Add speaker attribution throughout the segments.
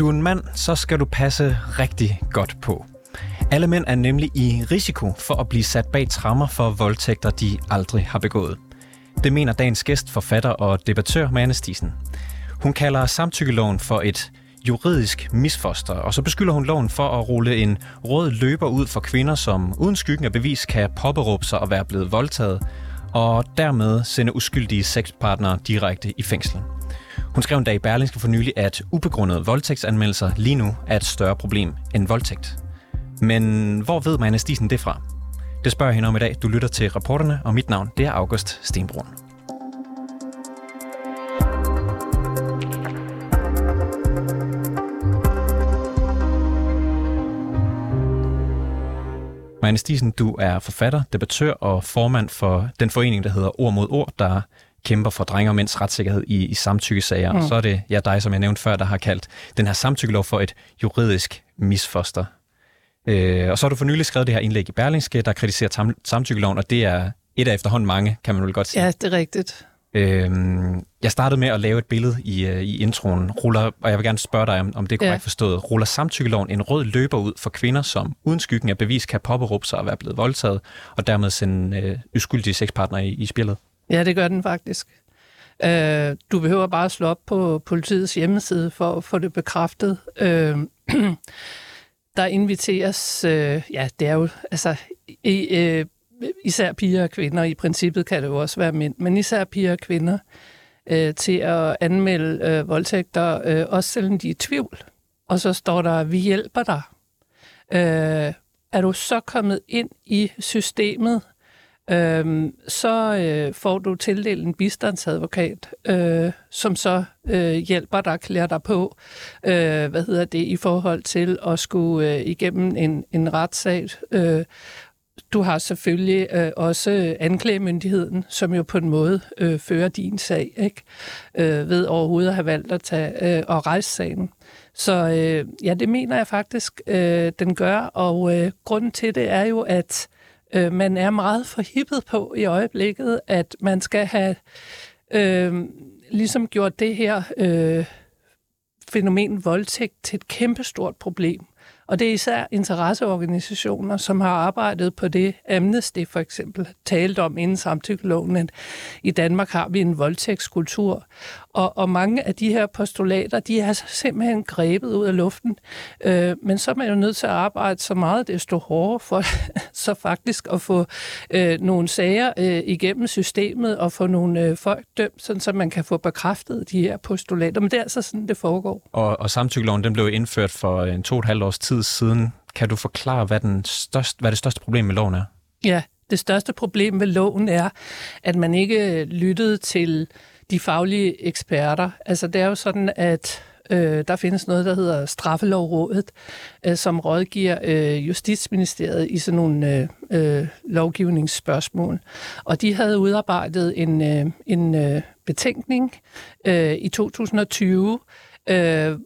Speaker 1: Er du en mand, så skal du passe rigtig godt på. Alle mænd er nemlig i risiko for at blive sat bag trammer for voldtægter, de aldrig har begået. Det mener dagens gæst, forfatter og debattør Marianne Stisen. Hun kalder samtykkeloven for et juridisk misfoster, og så beskylder hun loven for at rulle en rød løber ud for kvinder, som uden skyggen af bevis kan påberåbe sig at være blevet voldtaget, og dermed sende uskyldige sexpartnere direkte i fængsel. Hun skrev en dag i Berlingske for nylig, at ubegrundede voldtægtsanmeldelser lige nu er et større problem end voldtægt. Men hvor ved man Stisen det fra? Det spørger jeg hende om i dag. Du lytter til rapporterne, og mit navn det er August Stenbrun. Marianne Stisen, du er forfatter, debattør og formand for den forening, der hedder Ord mod Ord, der kæmper for drenge og mænds retssikkerhed i, i samtykkesager. Mm. Og så er det ja, dig, som jeg nævnte før, der har kaldt den her samtykkelov for et juridisk misfoster. Øh, og så har du for nylig skrevet det her indlæg i Berlingske, der kritiserer tam- samtykkeloven, og det er et af efterhånden mange, kan man vel godt sige.
Speaker 2: Ja, det er rigtigt.
Speaker 1: Øh, jeg startede med at lave et billede i, uh, i introen, ruller, og jeg vil gerne spørge dig, om, om det er korrekt ja. forstået. Ruller samtykkeloven en rød løber ud for kvinder, som uden skyggen af bevis kan påberåbe sig at være blevet voldtaget, og dermed sende uh, uskyldige sexpartnere i, i spillet?
Speaker 2: Ja, det gør den faktisk. Uh, du behøver bare at slå op på politiets hjemmeside for at få det bekræftet. Uh, der inviteres, øh, ja, det er jo, altså, i, uh, især piger og kvinder, i princippet kan det jo også være mænd, men især piger og kvinder, uh, til at anmelde voldtægter, også selvom de er i tvivl. Og så står der, vi hjælper dig. Uh, er du så kommet ind i systemet, øhm, så øh, får du tildelt en bistandsadvokat, øh, som så øh, hjælper dig, klæder dig på, øh, hvad hedder det, i forhold til at skulle øh, igennem en, en retssag. Øh, du har selvfølgelig øh, også anklagemyndigheden, som jo på en måde øh, fører din sag, ikke? Øh, ved overhovedet at have valgt at tage øh, og rejse sagen. Så øh, ja, det mener jeg faktisk, øh, den gør, og øh, grunden til det er jo, at øh, Øh, man er meget forhippet på i øjeblikket, at man skal have øh, ligesom gjort det her øh, fænomen voldtægt til et kæmpestort problem. Og det er især interesseorganisationer, som har arbejdet på det. Amnesty for eksempel talt om inden samtykkeloven, at i Danmark har vi en voldtægtskultur. Og, og mange af de her postulater, de er simpelthen grebet ud af luften. Øh, men så er man jo nødt til at arbejde så meget, desto hårdere for så faktisk at få øh, nogle sager øh, igennem systemet og få nogle øh, folk dømt, sådan, så man kan få bekræftet de her postulater. Men det er altså sådan, det foregår.
Speaker 1: Og, og samtykkeloven den blev indført for en to og et halvt års tid siden. Kan du forklare, hvad, den største, hvad det største problem med loven er?
Speaker 2: Ja, det største problem med loven er, at man ikke lyttede til de faglige eksperter. Altså det er jo sådan, at øh, der findes noget, der hedder Straffelovrådet, øh, som rådgiver øh, Justitsministeriet i sådan nogle øh, øh, lovgivningsspørgsmål. Og de havde udarbejdet en, øh, en øh, betænkning øh, i 2020. Øh,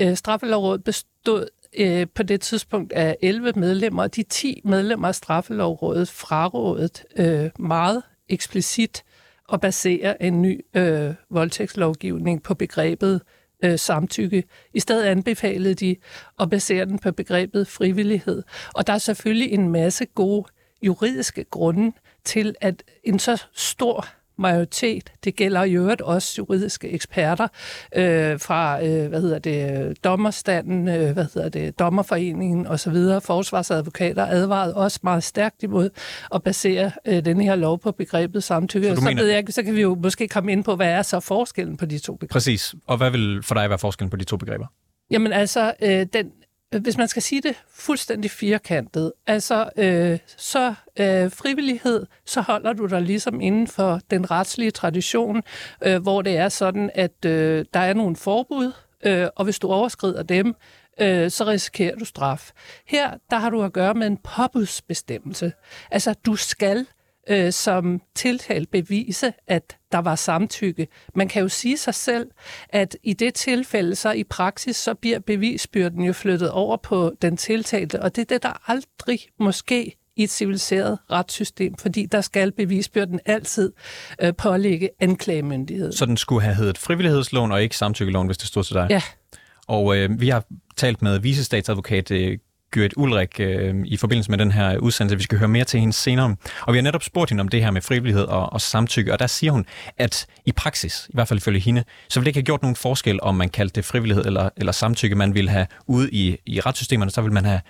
Speaker 2: øh, Straffelovrådet bestod øh, på det tidspunkt af 11 medlemmer. De 10 medlemmer af Straffelovrådet frarådet øh, meget eksplicit at basere en ny øh, voldtægtslovgivning på begrebet øh, samtykke. I stedet anbefalede de at basere den på begrebet frivillighed. Og der er selvfølgelig en masse gode juridiske grunde til, at en så stor majoritet. Det gælder i øvrigt også juridiske eksperter øh, fra øh, hvad hedder det, dommerstanden, øh, hvad hedder det, dommerforeningen osv. Forsvarsadvokater advarede også meget stærkt imod at basere øh, den her lov på begrebet samtykke. Så, så, mener... ved jeg, så kan vi jo måske komme ind på, hvad er så forskellen på de to begreber?
Speaker 1: Præcis. Og hvad vil for dig være forskellen på de to begreber?
Speaker 2: Jamen altså, øh, den, hvis man skal sige det fuldstændig firkantet, altså øh, så øh, frivillighed, så holder du dig ligesom inden for den retslige tradition, øh, hvor det er sådan, at øh, der er nogle forbud, øh, og hvis du overskrider dem, øh, så risikerer du straf. Her, der har du at gøre med en påbudsbestemmelse. Altså, du skal øh, som tiltalt bevise, at der var samtykke. Man kan jo sige sig selv, at i det tilfælde, så i praksis, så bliver bevisbyrden jo flyttet over på den tiltalte, og det er det, der aldrig måske i et civiliseret retssystem, fordi der skal bevisbyrden altid øh, pålægge anklagemyndigheden.
Speaker 1: Så den skulle have heddet frivillighedsloven og ikke samtykkeloven, hvis det stod til dig?
Speaker 2: Ja.
Speaker 1: Og øh, vi har talt med vicestatsadvokat øh, Gyrit Ulrik øh, i forbindelse med den her udsendelse. Vi skal høre mere til hende senere. Og vi har netop spurgt hende om det her med frivillighed og, og samtykke, og der siger hun, at i praksis, i hvert fald ifølge hende, så vil det ikke have gjort nogen forskel, om man kaldte det frivillighed eller, eller samtykke, man vil have ude i, i retssystemerne, så vil man have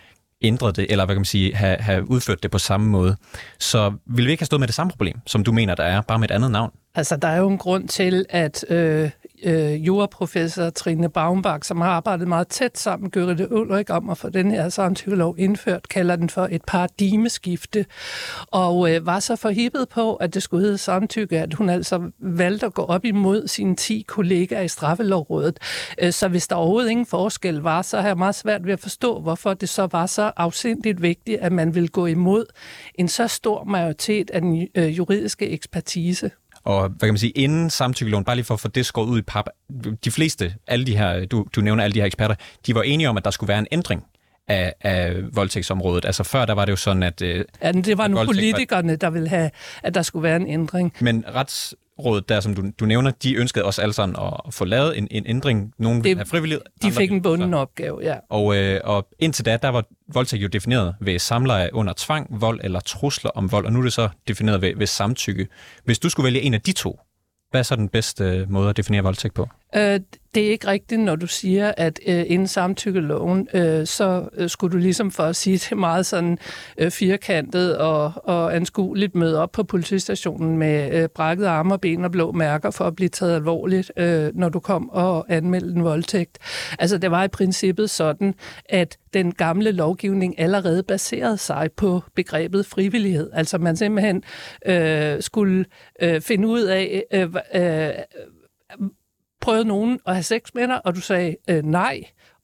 Speaker 1: ændret det, eller hvad kan man sige, have, have udført det på samme måde. Så vil vi ikke have stået med det samme problem, som du mener, der er, bare med et andet navn?
Speaker 2: Altså, der er jo en grund til, at øh, øh, juraprofessor Trine Baumbach, som har arbejdet meget tæt sammen med Gørte Ulrik om at få den her samtykkelov indført, kalder den for et paradigmeskifte, og øh, var så forhippet på, at det skulle hedde samtykke, at hun altså valgte at gå op imod sine 10 kollegaer i straffelovrådet. Øh, så hvis der overhovedet ingen forskel var, så har jeg meget svært ved at forstå, hvorfor det så var så afsindigt vigtigt, at man ville gå imod en så stor majoritet af den øh, juridiske ekspertise.
Speaker 1: Og hvad kan man sige, inden samtykkeloven, bare lige for at få det skåret ud i pap, de fleste, alle de her, du, du nævner alle de her eksperter, de var enige om, at der skulle være en ændring af, af voldtægtsområdet. Altså før, der var det jo sådan, at...
Speaker 2: Øh, ja, det var nogle politikerne, der ville have, at der skulle være en ændring.
Speaker 1: Men rets, rådet der, som du, du nævner, de ønskede også alle sammen at få lavet en, en ændring. Nogle det, af frivillighed.
Speaker 2: De fik en bunden opgave, ja.
Speaker 1: Og, øh, og indtil da, der var voldtægt jo defineret ved samleje under tvang, vold eller trusler om vold, og nu er det så defineret ved, ved samtykke. Hvis du skulle vælge en af de to, hvad er så den bedste øh, måde at definere voldtægt på?
Speaker 2: Øh, det er ikke rigtigt, når du siger, at øh, inden samtykkeloven, øh, så øh, skulle du ligesom for at sige det meget sådan øh, firkantet og, og anskueligt møde op på politistationen med øh, brækket arme og ben og blå mærker for at blive taget alvorligt, øh, når du kom og anmeldte en voldtægt. Altså det var i princippet sådan, at den gamle lovgivning allerede baserede sig på begrebet frivillighed. Altså man simpelthen øh, skulle øh, finde ud af, øh, øh, prøvede nogen at have sex med dig, og du sagde øh, nej,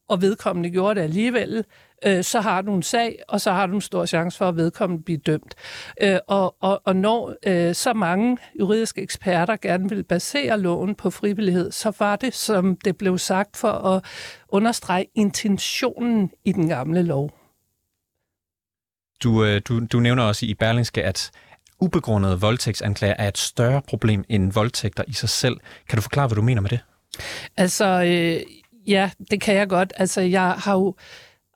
Speaker 2: og vedkommende gjorde det alligevel, øh, så har du en sag, og så har du en stor chance for, at vedkommende bliver dømt. Øh, og, og, og når øh, så mange juridiske eksperter gerne vil basere loven på frivillighed, så var det, som det blev sagt, for at understrege intentionen i den gamle lov.
Speaker 1: Du, øh, du, du nævner også i Berlingske, at ubegrundede voldtægtsanklager er et større problem end voldtægter i sig selv. Kan du forklare, hvad du mener med det?
Speaker 2: Altså, øh, ja, det kan jeg godt. Altså, jeg har jo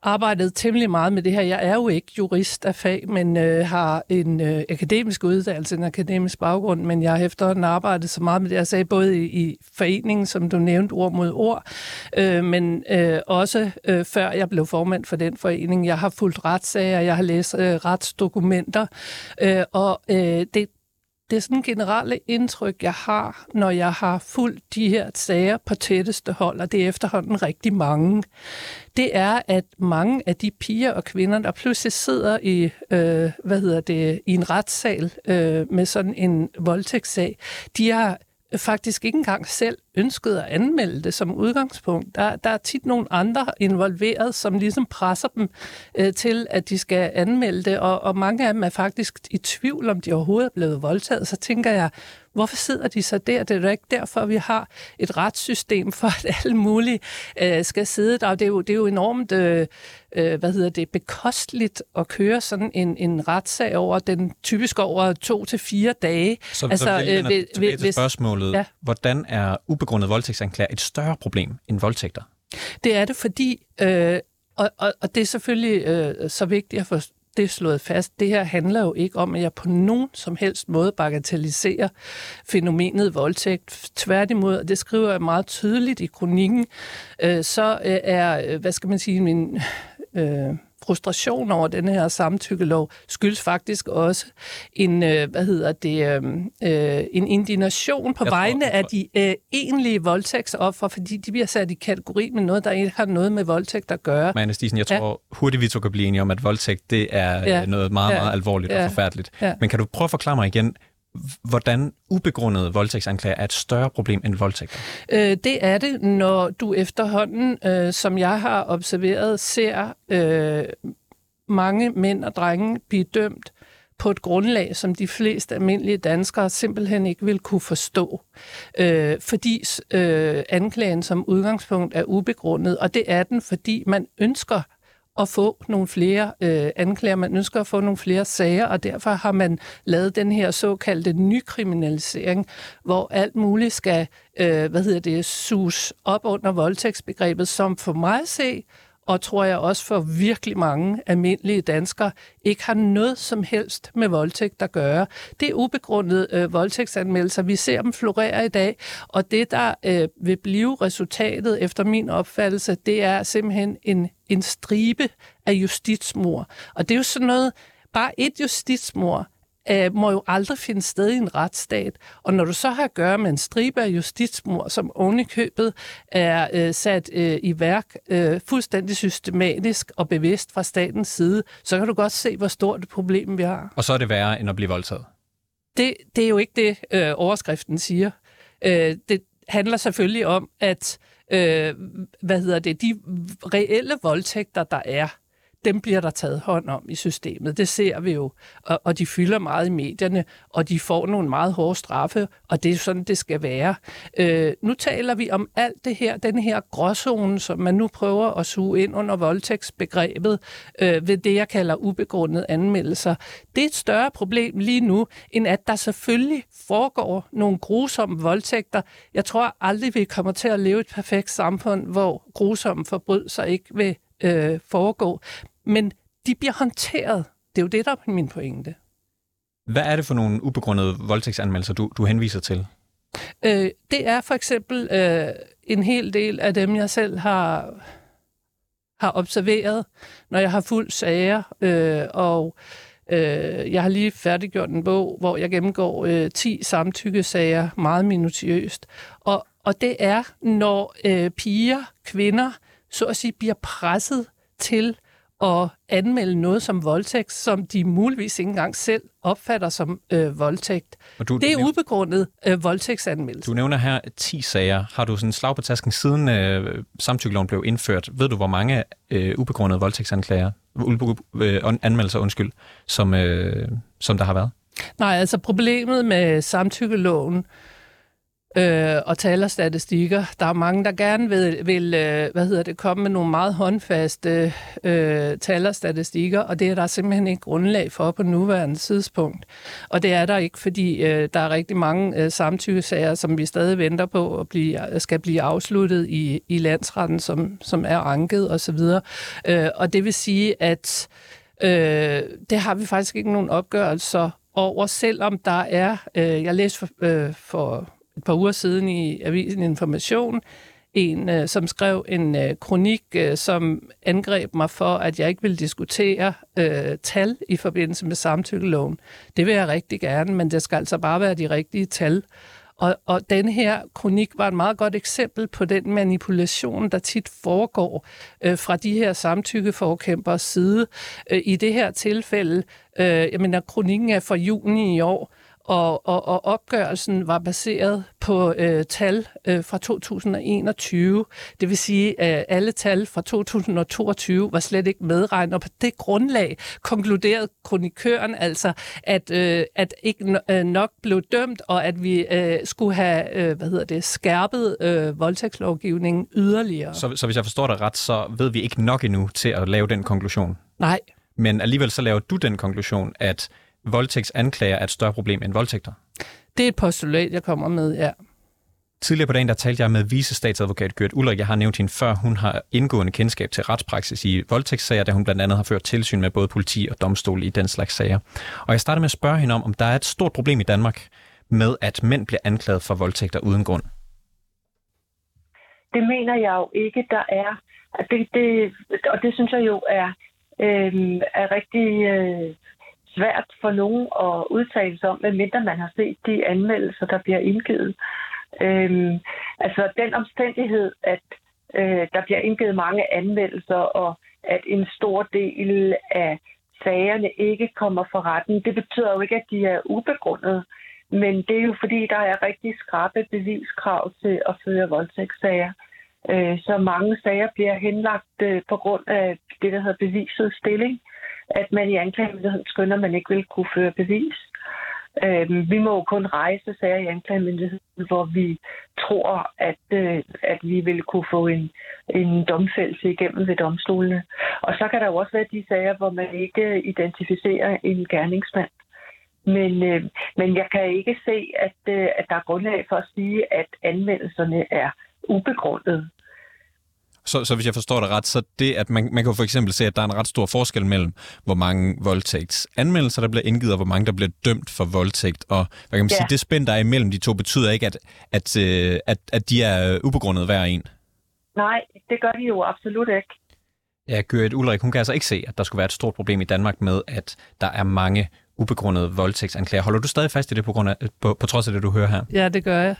Speaker 2: arbejdet temmelig meget med det her. Jeg er jo ikke jurist af fag, men øh, har en øh, akademisk uddannelse, en akademisk baggrund, men jeg har efterhånden arbejdet så meget med det. Jeg sagde både i, i foreningen, som du nævnte, ord mod ord, øh, men øh, også øh, før jeg blev formand for den forening. Jeg har fulgt retssager, jeg har læst øh, retsdokumenter, øh, og øh, det, det er sådan generelle indtryk, jeg har, når jeg har fulgt de her sager på tætteste hold, og det er efterhånden rigtig mange, det er, at mange af de piger og kvinder, der pludselig sidder i, øh, hvad hedder det, i en retssal øh, med sådan en voldtægtssag, de har faktisk ikke engang selv ønsket at anmelde det som udgangspunkt. Der, der er tit nogle andre involveret, som ligesom presser dem øh, til, at de skal anmelde det, og, og mange af dem er faktisk i tvivl, om de overhovedet er blevet voldtaget. Så tænker jeg, Hvorfor sidder de så der? Det er da ikke derfor, vi har et retssystem for, at alle mulige øh, skal sidde der. Det er jo, det er jo enormt øh, øh, hvad hedder det, bekostligt at køre sådan en, en retssag over den typisk over to til fire dage.
Speaker 1: Så, altså, så øh, ved, tilbage til spørgsmålet. Ja. Hvordan er ubegrundet voldtægtsanklager et større problem end voldtægter?
Speaker 2: Det er det, fordi, øh, og, og, og det er selvfølgelig øh, så vigtigt at få det slået fast. Det her handler jo ikke om, at jeg på nogen som helst måde bagatelliserer fænomenet voldtægt. Tværtimod, og det skriver jeg meget tydeligt i kronikken, øh, så øh, er, øh, hvad skal man sige, min... Øh, frustration over den her samtykkelov skyldes faktisk også en, øh, hvad hedder det, øhm, øh, en indignation på jeg vegne tror, af de øh, egentlige voldtægtsoffer, fordi de bliver sat i kategori med noget, der ikke har noget med voldtægt at gøre.
Speaker 1: Men Stisen, jeg tror ja. hurtigt, vi to kan blive enige om, at voldtægt det er ja. Noget meget, ja. meget alvorligt ja. og forfærdeligt. Ja. Men kan du prøve at forklare mig igen, hvordan ubegrundede voldtægtsanklager er et større problem end voldtægter?
Speaker 2: Øh, det er det, når du efterhånden, øh, som jeg har observeret, ser øh, mange mænd og drenge blive dømt på et grundlag, som de fleste almindelige danskere simpelthen ikke vil kunne forstå. Øh, fordi øh, anklagen som udgangspunkt er ubegrundet, og det er den, fordi man ønsker at få nogle flere øh, anklager, man ønsker at få nogle flere sager, og derfor har man lavet den her såkaldte nykriminalisering, hvor alt muligt skal, øh, hvad hedder det, sus op under voldtægtsbegrebet, som for mig at se, og tror jeg også for virkelig mange almindelige danskere, ikke har noget som helst med voldtægt at gøre. Det er ubegrundede øh, voldtægtsanmeldelser. Vi ser dem florere i dag, og det, der øh, vil blive resultatet, efter min opfattelse, det er simpelthen en, en stribe af justitsmor. Og det er jo sådan noget, bare et justitsmor øh, må jo aldrig finde sted i en retsstat. Og når du så har at gøre med en stribe af justitsmord, som ovenikøbet er øh, sat øh, i værk øh, fuldstændig systematisk og bevidst fra statens side, så kan du godt se, hvor stort et problem vi har.
Speaker 1: Og så er det værre end at blive voldtaget?
Speaker 2: Det, det er jo ikke det, øh, overskriften siger. Øh, det handler selvfølgelig om, at øh, hvad hedder det, de reelle voldtægter, der er, dem bliver der taget hånd om i systemet. Det ser vi jo, og, og de fylder meget i medierne, og de får nogle meget hårde straffe, og det er sådan, det skal være. Øh, nu taler vi om alt det her, den her gråzone, som man nu prøver at suge ind under voldtægtsbegrebet øh, ved det, jeg kalder ubegrundede anmeldelser. Det er et større problem lige nu, end at der selvfølgelig foregår nogle grusomme voldtægter. Jeg tror aldrig, vi kommer til at leve et perfekt samfund, hvor grusomme forbrydelser ikke vil øh, foregå men de bliver håndteret. Det er jo det, der er min pointe.
Speaker 1: Hvad er det for nogle ubegrundede voldtægtsanmeldelser, du, du henviser til?
Speaker 2: Øh, det er for eksempel øh, en hel del af dem, jeg selv har, har observeret, når jeg har fuldt sager, øh, og øh, jeg har lige færdiggjort en bog, hvor jeg gennemgår øh, 10 samtykkesager meget minutiøst. Og, og det er, når øh, piger, kvinder, så at sige, bliver presset til at anmelde noget som voldtægt, som de muligvis ikke engang selv opfatter som øh, voldtægt. Og du, det er ubegrundet øh, voldtægtsanmeldelse.
Speaker 1: Du nævner her 10 sager. Har du sådan en slag på tasken siden øh, samtykkeloven blev indført? Ved du, hvor mange øh, ubegrundede voldtægtsanklager, øh, anmeldelser, undskyld, som, øh, som der har været?
Speaker 2: Nej, altså problemet med samtykkeloven øh, øh, og talerstatistikker. Der er mange, der gerne vil, vil øh, hvad hedder det, komme med nogle meget håndfaste øh, tal og det er der simpelthen ikke grundlag for på nuværende tidspunkt. Og det er der ikke, fordi øh, der er rigtig mange øh, samtykkesager, som vi stadig venter på at blive, skal blive afsluttet i, i landsretten, som, som er anket osv. Øh, og det vil sige, at øh, det har vi faktisk ikke nogen opgørelser over, selvom der er, øh, jeg læste for, øh, for et par uger siden i Avisen Information, en, øh, som skrev en øh, kronik, øh, som angreb mig for, at jeg ikke ville diskutere øh, tal i forbindelse med samtykkeloven. Det vil jeg rigtig gerne, men det skal altså bare være de rigtige tal. Og, og den her kronik var et meget godt eksempel på den manipulation, der tit foregår øh, fra de her samtykkeforkæmpers side. Øh, I det her tilfælde, øh, jeg mener, kronikken er fra juni i år, og, og, og opgørelsen var baseret på øh, tal øh, fra 2021. Det vil sige, at øh, alle tal fra 2022 var slet ikke medregnet, og på det grundlag konkluderede kronikøren altså, at, øh, at ikke øh, nok blev dømt, og at vi øh, skulle have øh, hvad hedder det, skærpet øh, voldtægtslovgivningen yderligere.
Speaker 1: Så, så hvis jeg forstår dig ret, så ved vi ikke nok endnu til at lave den konklusion?
Speaker 2: Nej.
Speaker 1: Men alligevel så laver du den konklusion, at voldtægtsanklager er et større problem end voldtægter?
Speaker 2: Det er et postulat, jeg kommer med, ja.
Speaker 1: Tidligere på dagen, der talte jeg med vicestatsadvokat Gert Ulrik. Jeg har nævnt hende før. Hun har indgående kendskab til retspraksis i voldtægtssager, da hun blandt andet har ført tilsyn med både politi og domstol i den slags sager. Og jeg starter med at spørge hende om, om der er et stort problem i Danmark med, at mænd bliver anklaget for voldtægter uden grund.
Speaker 3: Det mener jeg jo ikke, der er. Det, det, og det synes jeg jo er, øh, er rigtig øh, svært for nogen at udtale sig om, medmindre man har set de anmeldelser, der bliver indgivet. Øhm, altså den omstændighed, at øh, der bliver indgivet mange anmeldelser, og at en stor del af sagerne ikke kommer for retten, det betyder jo ikke, at de er ubegrundet. Men det er jo fordi, der er rigtig skrappe beviskrav til at føre voldtægtssager. Øh, så mange sager bliver henlagt øh, på grund af det, der hedder bevisets stilling at man i anklagemyndigheden skønner, at man ikke vil kunne føre bevis. Øh, vi må jo kun rejse sager i anklagemyndigheden, hvor vi tror, at, øh, at vi vil kunne få en, en domfældelse igennem ved domstolene. Og så kan der jo også være de sager, hvor man ikke identificerer en gerningsmand. Men, øh, men jeg kan ikke se, at, øh, at der er grundlag for at sige, at anmeldelserne er ubegrundet.
Speaker 1: Så, så hvis jeg forstår det ret, så det, at man, man kan for eksempel se, at der er en ret stor forskel mellem, hvor mange voldtægtsanmeldelser, der bliver indgivet, og hvor mange, der bliver dømt for voldtægt. Og hvad kan man ja. sige, det spænd, der er imellem de to, betyder ikke, at, at, øh, at, at de er ubegrundet hver en.
Speaker 3: Nej, det gør de jo absolut ikke.
Speaker 1: Ja, Gyrit Ulrik, hun kan altså ikke se, at der skulle være et stort problem i Danmark med, at der er mange ubegrundede voldtægtsanklager. Holder du stadig fast i det på, grund af, på, på trods af det, du hører her?
Speaker 2: Ja, det gør jeg.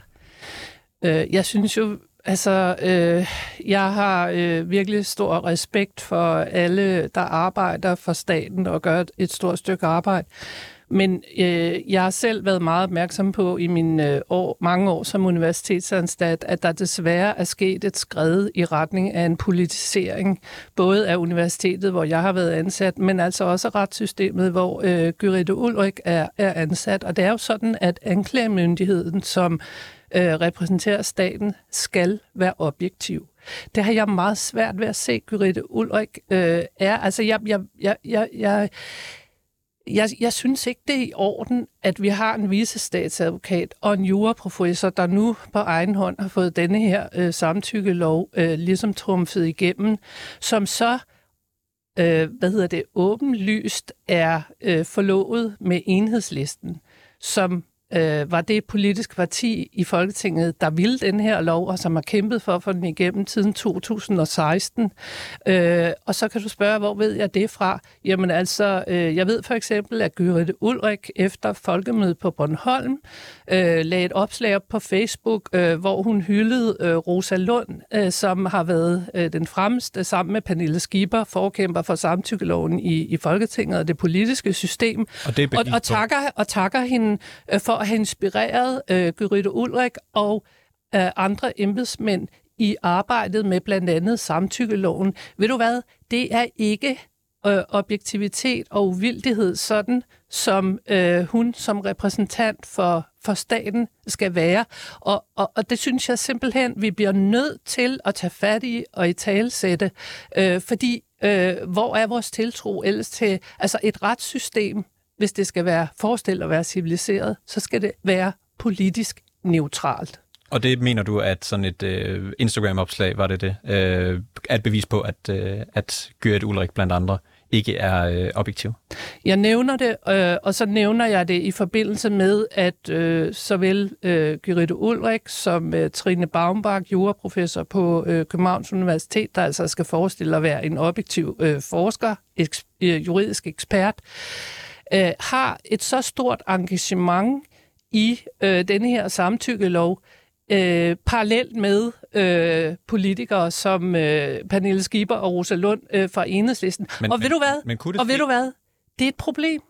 Speaker 2: Øh, jeg synes jo, altså, øh, jeg har øh, virkelig stor respekt for alle, der arbejder for staten og gør et stort stykke arbejde. Men øh, jeg har selv været meget opmærksom på i mine øh, år, mange år som universitetsanstat, at der desværre er sket et skred i retning af en politisering, både af universitetet, hvor jeg har været ansat, men altså også retssystemet, hvor øh, Gyrette Ulrik er, er ansat. Og det er jo sådan, at anklagemyndigheden, som øh, repræsenterer staten, skal være objektiv. Det har jeg meget svært ved at se, Gyrette Ulrik øh, er. Altså, jeg, jeg, jeg, jeg, jeg jeg, jeg synes ikke, det er i orden, at vi har en visestatsadvokat og en juraprofessor, der nu på egen hånd har fået denne her øh, samtykkelov øh, ligesom trumfet igennem, som så øh, hvad hedder det, åbenlyst er øh, forlovet med enhedslisten, som øh, var det politiske parti i Folketinget, der ville den her lov, og som har kæmpet for at få den igennem siden 2016. Øh, og så kan du spørge, hvor ved jeg det fra? Jamen altså, øh, jeg ved for eksempel, at Gyrette Ulrik efter folkemødet på Bornholm øh, lagde et opslag op på Facebook, øh, hvor hun hyldede øh, Rosa Lund, øh, som har været øh, den fremmeste sammen med Pernille Skipper, forkæmper for samtykkeloven i, i Folketinget og det politiske system.
Speaker 1: Og, det
Speaker 2: og, og, takker, og takker hende øh, for at have inspireret øh, Gyritte Ulrik og øh, andre embedsmænd i arbejdet med blandt andet samtykkeloven. Ved du hvad? Det er ikke øh, objektivitet og uvildighed sådan, som øh, hun som repræsentant for, for staten skal være. Og, og, og det synes jeg simpelthen, vi bliver nødt til at tage fat i og i talsætte, øh, fordi øh, hvor er vores tiltro ellers til altså et retssystem, hvis det skal være forestillet at være civiliseret, så skal det være politisk neutralt.
Speaker 1: Og det mener du, at sådan et øh, Instagram-opslag, var det det, øh, er et bevis på, at, øh, at Gyrit Ulrik blandt andre ikke er øh, objektiv?
Speaker 2: Jeg nævner det, øh, og så nævner jeg det i forbindelse med, at øh, såvel øh, Gyritte Ulrik som øh, Trine Baumbach, juraprofessor på øh, Københavns Universitet, der altså skal forestille at være en objektiv øh, forsker, eks, øh, juridisk ekspert, øh, har et så stort engagement i øh, denne her samtykkelov, øh, parallelt med øh, politikere som øh, Pernille Skipper og Rosa Lund øh, fra Enhedslisten. Men, og ved du hvad? Men, men og ved du hvad? Det er et problem.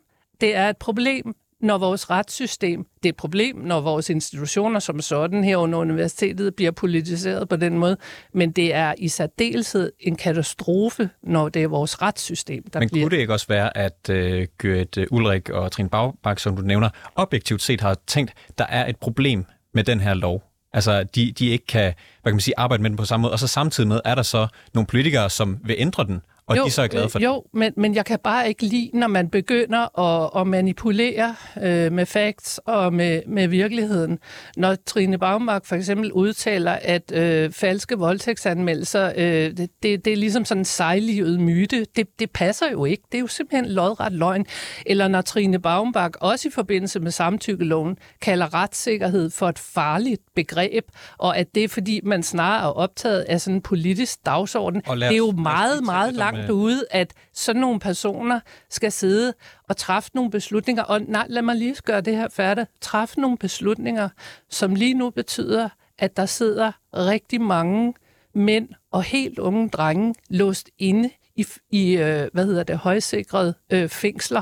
Speaker 2: Det er et problem, når vores retssystem, det er et problem, når vores institutioner som sådan her under universitetet bliver politiseret på den måde, men det er i særdeleshed en katastrofe, når det er vores retssystem, der
Speaker 1: men
Speaker 2: bliver...
Speaker 1: Men kunne det ikke også være, at uh, Gyrit Ulrik og Trine Bagbak, som du nævner, objektivt set har tænkt, der er et problem med den her lov? Altså, de, de ikke kan, hvad kan man sige, arbejde med den på samme måde. Og så samtidig med er der så nogle politikere, som vil ændre den, og jo, de så er glade for det.
Speaker 2: Jo, men, men jeg kan bare ikke lide, når man begynder at, at manipulere øh, med facts og med, med virkeligheden. Når Trine Baumark for eksempel udtaler, at øh, falske voldtægtsanmeldelser, øh, det, det, det er ligesom sådan en sejlivet myte, det, det passer jo ikke. Det er jo simpelthen lodret løgn. Eller når Trine Baumark også i forbindelse med samtykkeloven kalder retssikkerhed for et farligt begreb, og at det er fordi, man snarere er optaget af sådan en politisk dagsorden. Det er jo meget, meget langt langt ude, at sådan nogle personer skal sidde og træffe nogle beslutninger. Og nej, lad mig lige gøre det her færdigt. Træffe nogle beslutninger, som lige nu betyder, at der sidder rigtig mange mænd og helt unge drenge låst inde i, i øh, hvad hedder det, højsikrede øh, fængsler.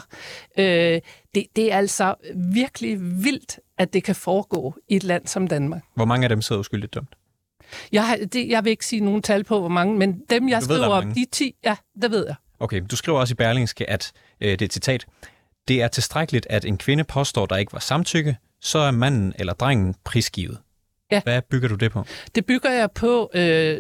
Speaker 2: Øh, det, det er altså virkelig vildt, at det kan foregå i et land som Danmark.
Speaker 1: Hvor mange af dem sidder uskyldigt dømt?
Speaker 2: Jeg, har, det, jeg vil ikke sige nogen tal på, hvor mange, men dem, jeg du skriver op, de 10, ja, det ved jeg.
Speaker 1: Okay, du skriver også i Berlingske, at øh, det er et citat, det er tilstrækkeligt, at en kvinde påstår, der ikke var samtykke, så er manden eller drengen prisgivet.
Speaker 2: Ja.
Speaker 1: Hvad bygger du det på?
Speaker 2: Det bygger jeg på... Øh,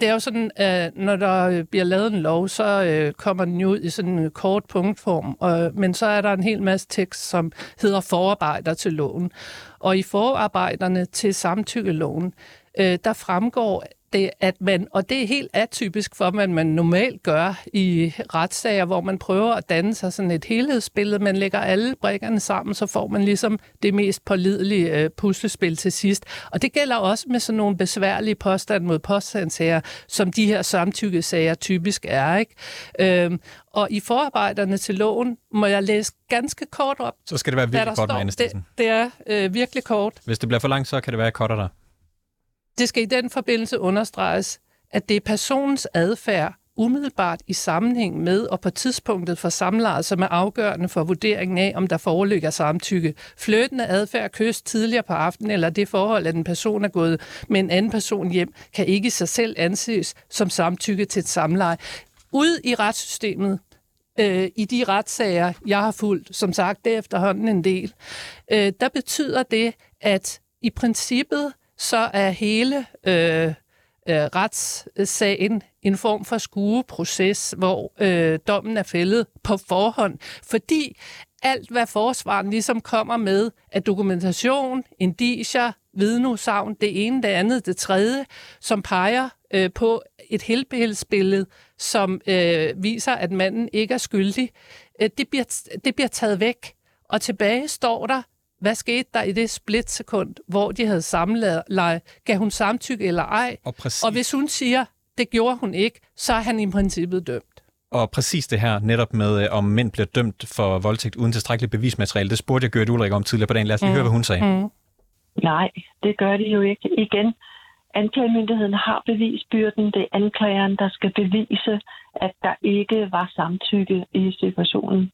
Speaker 2: det er jo sådan, at når der bliver lavet en lov, så øh, kommer den jo ud i sådan en kort punktform, og, men så er der en hel masse tekst, som hedder forarbejder til loven. Og i forarbejderne til samtykkeloven, øh, der fremgår det, at man, og det er helt atypisk for, hvad man normalt gør i retssager, hvor man prøver at danne sig sådan et helhedsbillede. Man lægger alle brikkerne sammen, så får man ligesom det mest pålidelige øh, puslespil til sidst. Og det gælder også med sådan nogle besværlige påstand mod påstandsager, som de her samtykkesager typisk er. Ikke? Øhm, og i forarbejderne til loven må jeg læse ganske kort op.
Speaker 1: Så skal det være virkelig kort,
Speaker 2: med det, det er øh, virkelig kort.
Speaker 1: Hvis det bliver for langt, så kan det være kortere der.
Speaker 2: Det skal i den forbindelse understreges, at det er personens adfærd umiddelbart i sammenhæng med og på tidspunktet for samlejet, som er afgørende for vurderingen af, om der foreligger samtykke. Fløtende adfærd, kys tidligere på aftenen, eller det forhold, at en person er gået med en anden person hjem, kan ikke i sig selv anses som samtykke til et samleje. Ude i retssystemet, øh, i de retssager, jeg har fulgt, som sagt, det er efterhånden en del, øh, der betyder det, at i princippet så er hele øh, øh, retssagen en form for skueproces, hvor øh, dommen er fældet på forhånd, fordi alt, hvad forsvaren ligesom kommer med af dokumentation, indicier, vidneudsagn, det ene, det andet, det tredje, som peger øh, på et helbredsbillede, som øh, viser, at manden ikke er skyldig, øh, det, bliver, det bliver taget væk. Og tilbage står der hvad skete der i det splitsekund, hvor de havde samleje? Gav hun samtykke eller ej?
Speaker 1: Og, præcis.
Speaker 2: og hvis hun siger, det gjorde hun ikke, så er han i princippet dømt.
Speaker 1: Og præcis det her, netop med, øh, om mænd bliver dømt for voldtægt uden tilstrækkeligt bevismateriale, det spurgte jeg Gørt Ulrik om tidligere på dagen. Lad os lige mm. høre, hvad hun sagde. Mm.
Speaker 3: Nej, det gør de jo ikke. Igen, anklagemyndigheden har bevisbyrden. Det er anklageren, der skal bevise, at der ikke var samtykke i situationen.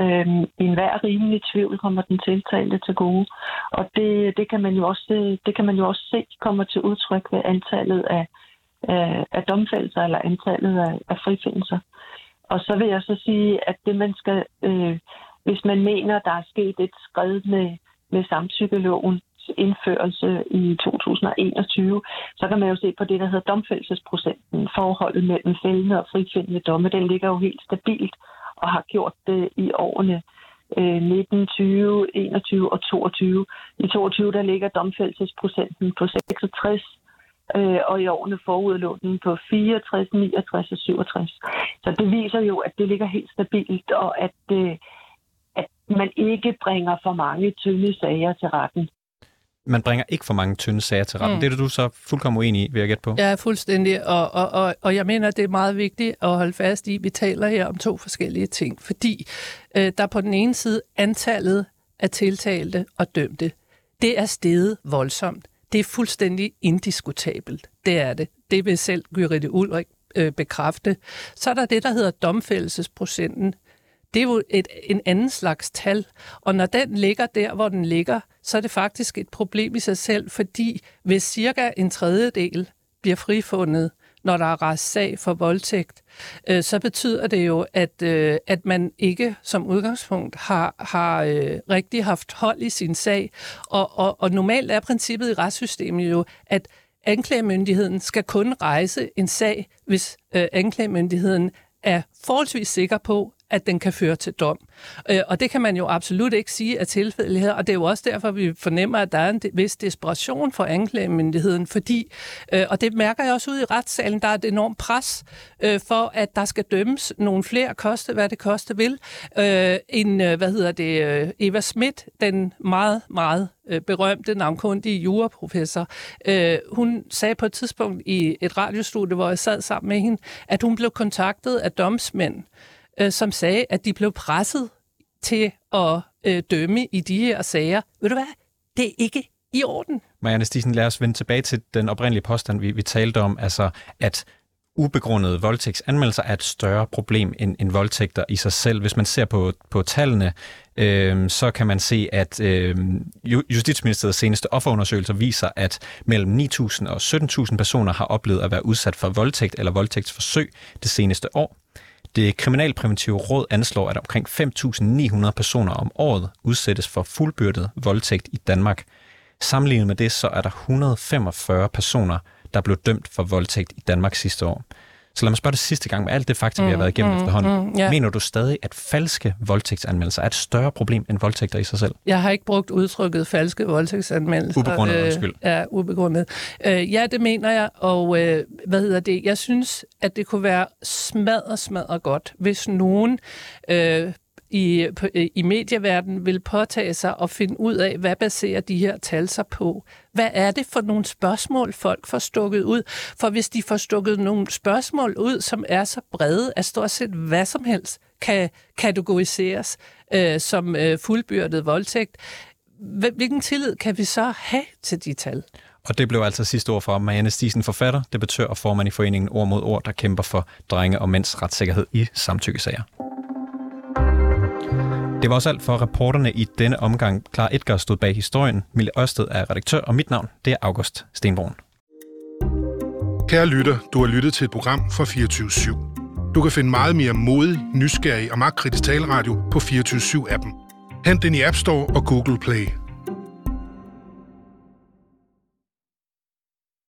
Speaker 3: Øhm, I enhver rimelig tvivl kommer den tiltalte til gode. Og det, det, kan man jo også, det kan man jo også se kommer til udtryk ved antallet af, af, af domfældelser eller antallet af, af frifindelser. Og så vil jeg så sige, at det man skal, øh, hvis man mener, der er sket et skridt med, med samtykkeloven, indførelse i 2021, så kan man jo se på det, der hedder domfældelsesprocenten. Forholdet mellem fældende og frifindende domme, den ligger jo helt stabilt og har gjort det i årene øh, 19, 20, 21 og 22. I 22 der ligger domfældelsesprocenten på 66, øh, og i årene forud lå den på 64, 69 og 67. Så det viser jo, at det ligger helt stabilt, og at, øh, at man ikke bringer for mange tynde sager til retten
Speaker 1: man bringer ikke for mange tynde sager til retten. Mm. Det er du så fuldkommen uenig i, vil jeg gætte på.
Speaker 2: Ja, fuldstændig. Og, og, og, og jeg mener, det er meget vigtigt at holde fast i, at vi taler her om to forskellige ting. Fordi øh, der på den ene side antallet af tiltalte og dømte, det er steget voldsomt. Det er fuldstændig indiskutabelt. Det er det. Det vil selv Gyrite Ulrik øh, bekræfte. Så er der det, der hedder domfældelsesprocenten det er jo et, en anden slags tal. Og når den ligger der, hvor den ligger, så er det faktisk et problem i sig selv, fordi hvis cirka en tredjedel bliver frifundet, når der er rejst sag for voldtægt, øh, så betyder det jo, at, øh, at man ikke som udgangspunkt har, har øh, rigtig haft hold i sin sag. Og, og, og normalt er princippet i retssystemet jo, at anklagemyndigheden skal kun rejse en sag, hvis øh, anklagemyndigheden er forholdsvis sikker på, at den kan føre til dom. Øh, og det kan man jo absolut ikke sige er tilfældet her, og det er jo også derfor, vi fornemmer, at der er en vis desperation for anklagemyndigheden, fordi, øh, og det mærker jeg også ud i retssalen, der er et enormt pres øh, for, at der skal dømmes nogle flere, koste hvad det koste vil. Øh, en, øh, hvad hedder det, øh, Eva Schmidt, den meget, meget berømte navnkundige juraprofessor, hun sagde på et tidspunkt i et radiostudie, hvor jeg sad sammen med hende, at hun blev kontaktet af domsmænd, øh, Øh, som sagde, at de blev presset til at øh, dømme i de her sager. Ved du hvad? Det er ikke i orden.
Speaker 1: Marianne Stisen, lad os vende tilbage til den oprindelige påstand, vi, vi talte om, altså at ubegrundede voldtægtsanmeldelser er et større problem end, end voldtægter i sig selv. Hvis man ser på, på tallene, øh, så kan man se, at øh, Justitsministeriets seneste offerundersøgelser viser, at mellem 9.000 og 17.000 personer har oplevet at være udsat for voldtægt eller voldtægtsforsøg det seneste år. Det kriminalpræventive råd anslår, at omkring 5.900 personer om året udsættes for fuldbyrdet voldtægt i Danmark. Sammenlignet med det, så er der 145 personer, der blev dømt for voldtægt i Danmark sidste år. Så lad mig spørge det sidste gang med alt det fakta, mm, vi har mm, været igennem mm, efterhånden. Mm, yeah. Mener du stadig, at falske voldtægtsanmeldelser er et større problem end voldtægter i sig selv?
Speaker 2: Jeg har ikke brugt udtrykket falske voldtægtsanmeldelser.
Speaker 1: Ubegrundet, øh, undskyld.
Speaker 2: Ja, ubegrundet. Øh, ja, det mener jeg, og øh, hvad hedder det? Jeg synes, at det kunne være smadret, smadret godt, hvis nogen øh, i, på, øh, i medieverdenen vil påtage sig at finde ud af, hvad baserer de her tal sig på? Hvad er det for nogle spørgsmål, folk får stukket ud? For hvis de får stukket nogle spørgsmål ud, som er så brede, at stort set hvad som helst kan kategoriseres øh, som øh, fuldbyrdet voldtægt, hvilken tillid kan vi så have til de tal?
Speaker 1: Og det blev altså sidste ord fra Marianne Stisen, forfatter, debattør og formand i foreningen Ord mod Ord, der kæmper for drenge og mænds retssikkerhed i samtykkesager. Det var også alt for reporterne i denne omgang. Klar Edgar stod bag historien. Mille Ørsted er redaktør, og mit navn det er August Stenbrun.
Speaker 4: Kære lytter, du har lyttet til et program fra 24 /7. Du kan finde meget mere modig, nysgerrig og magtkritisk taleradio på 24 7 appen Hent den i App Store og Google Play.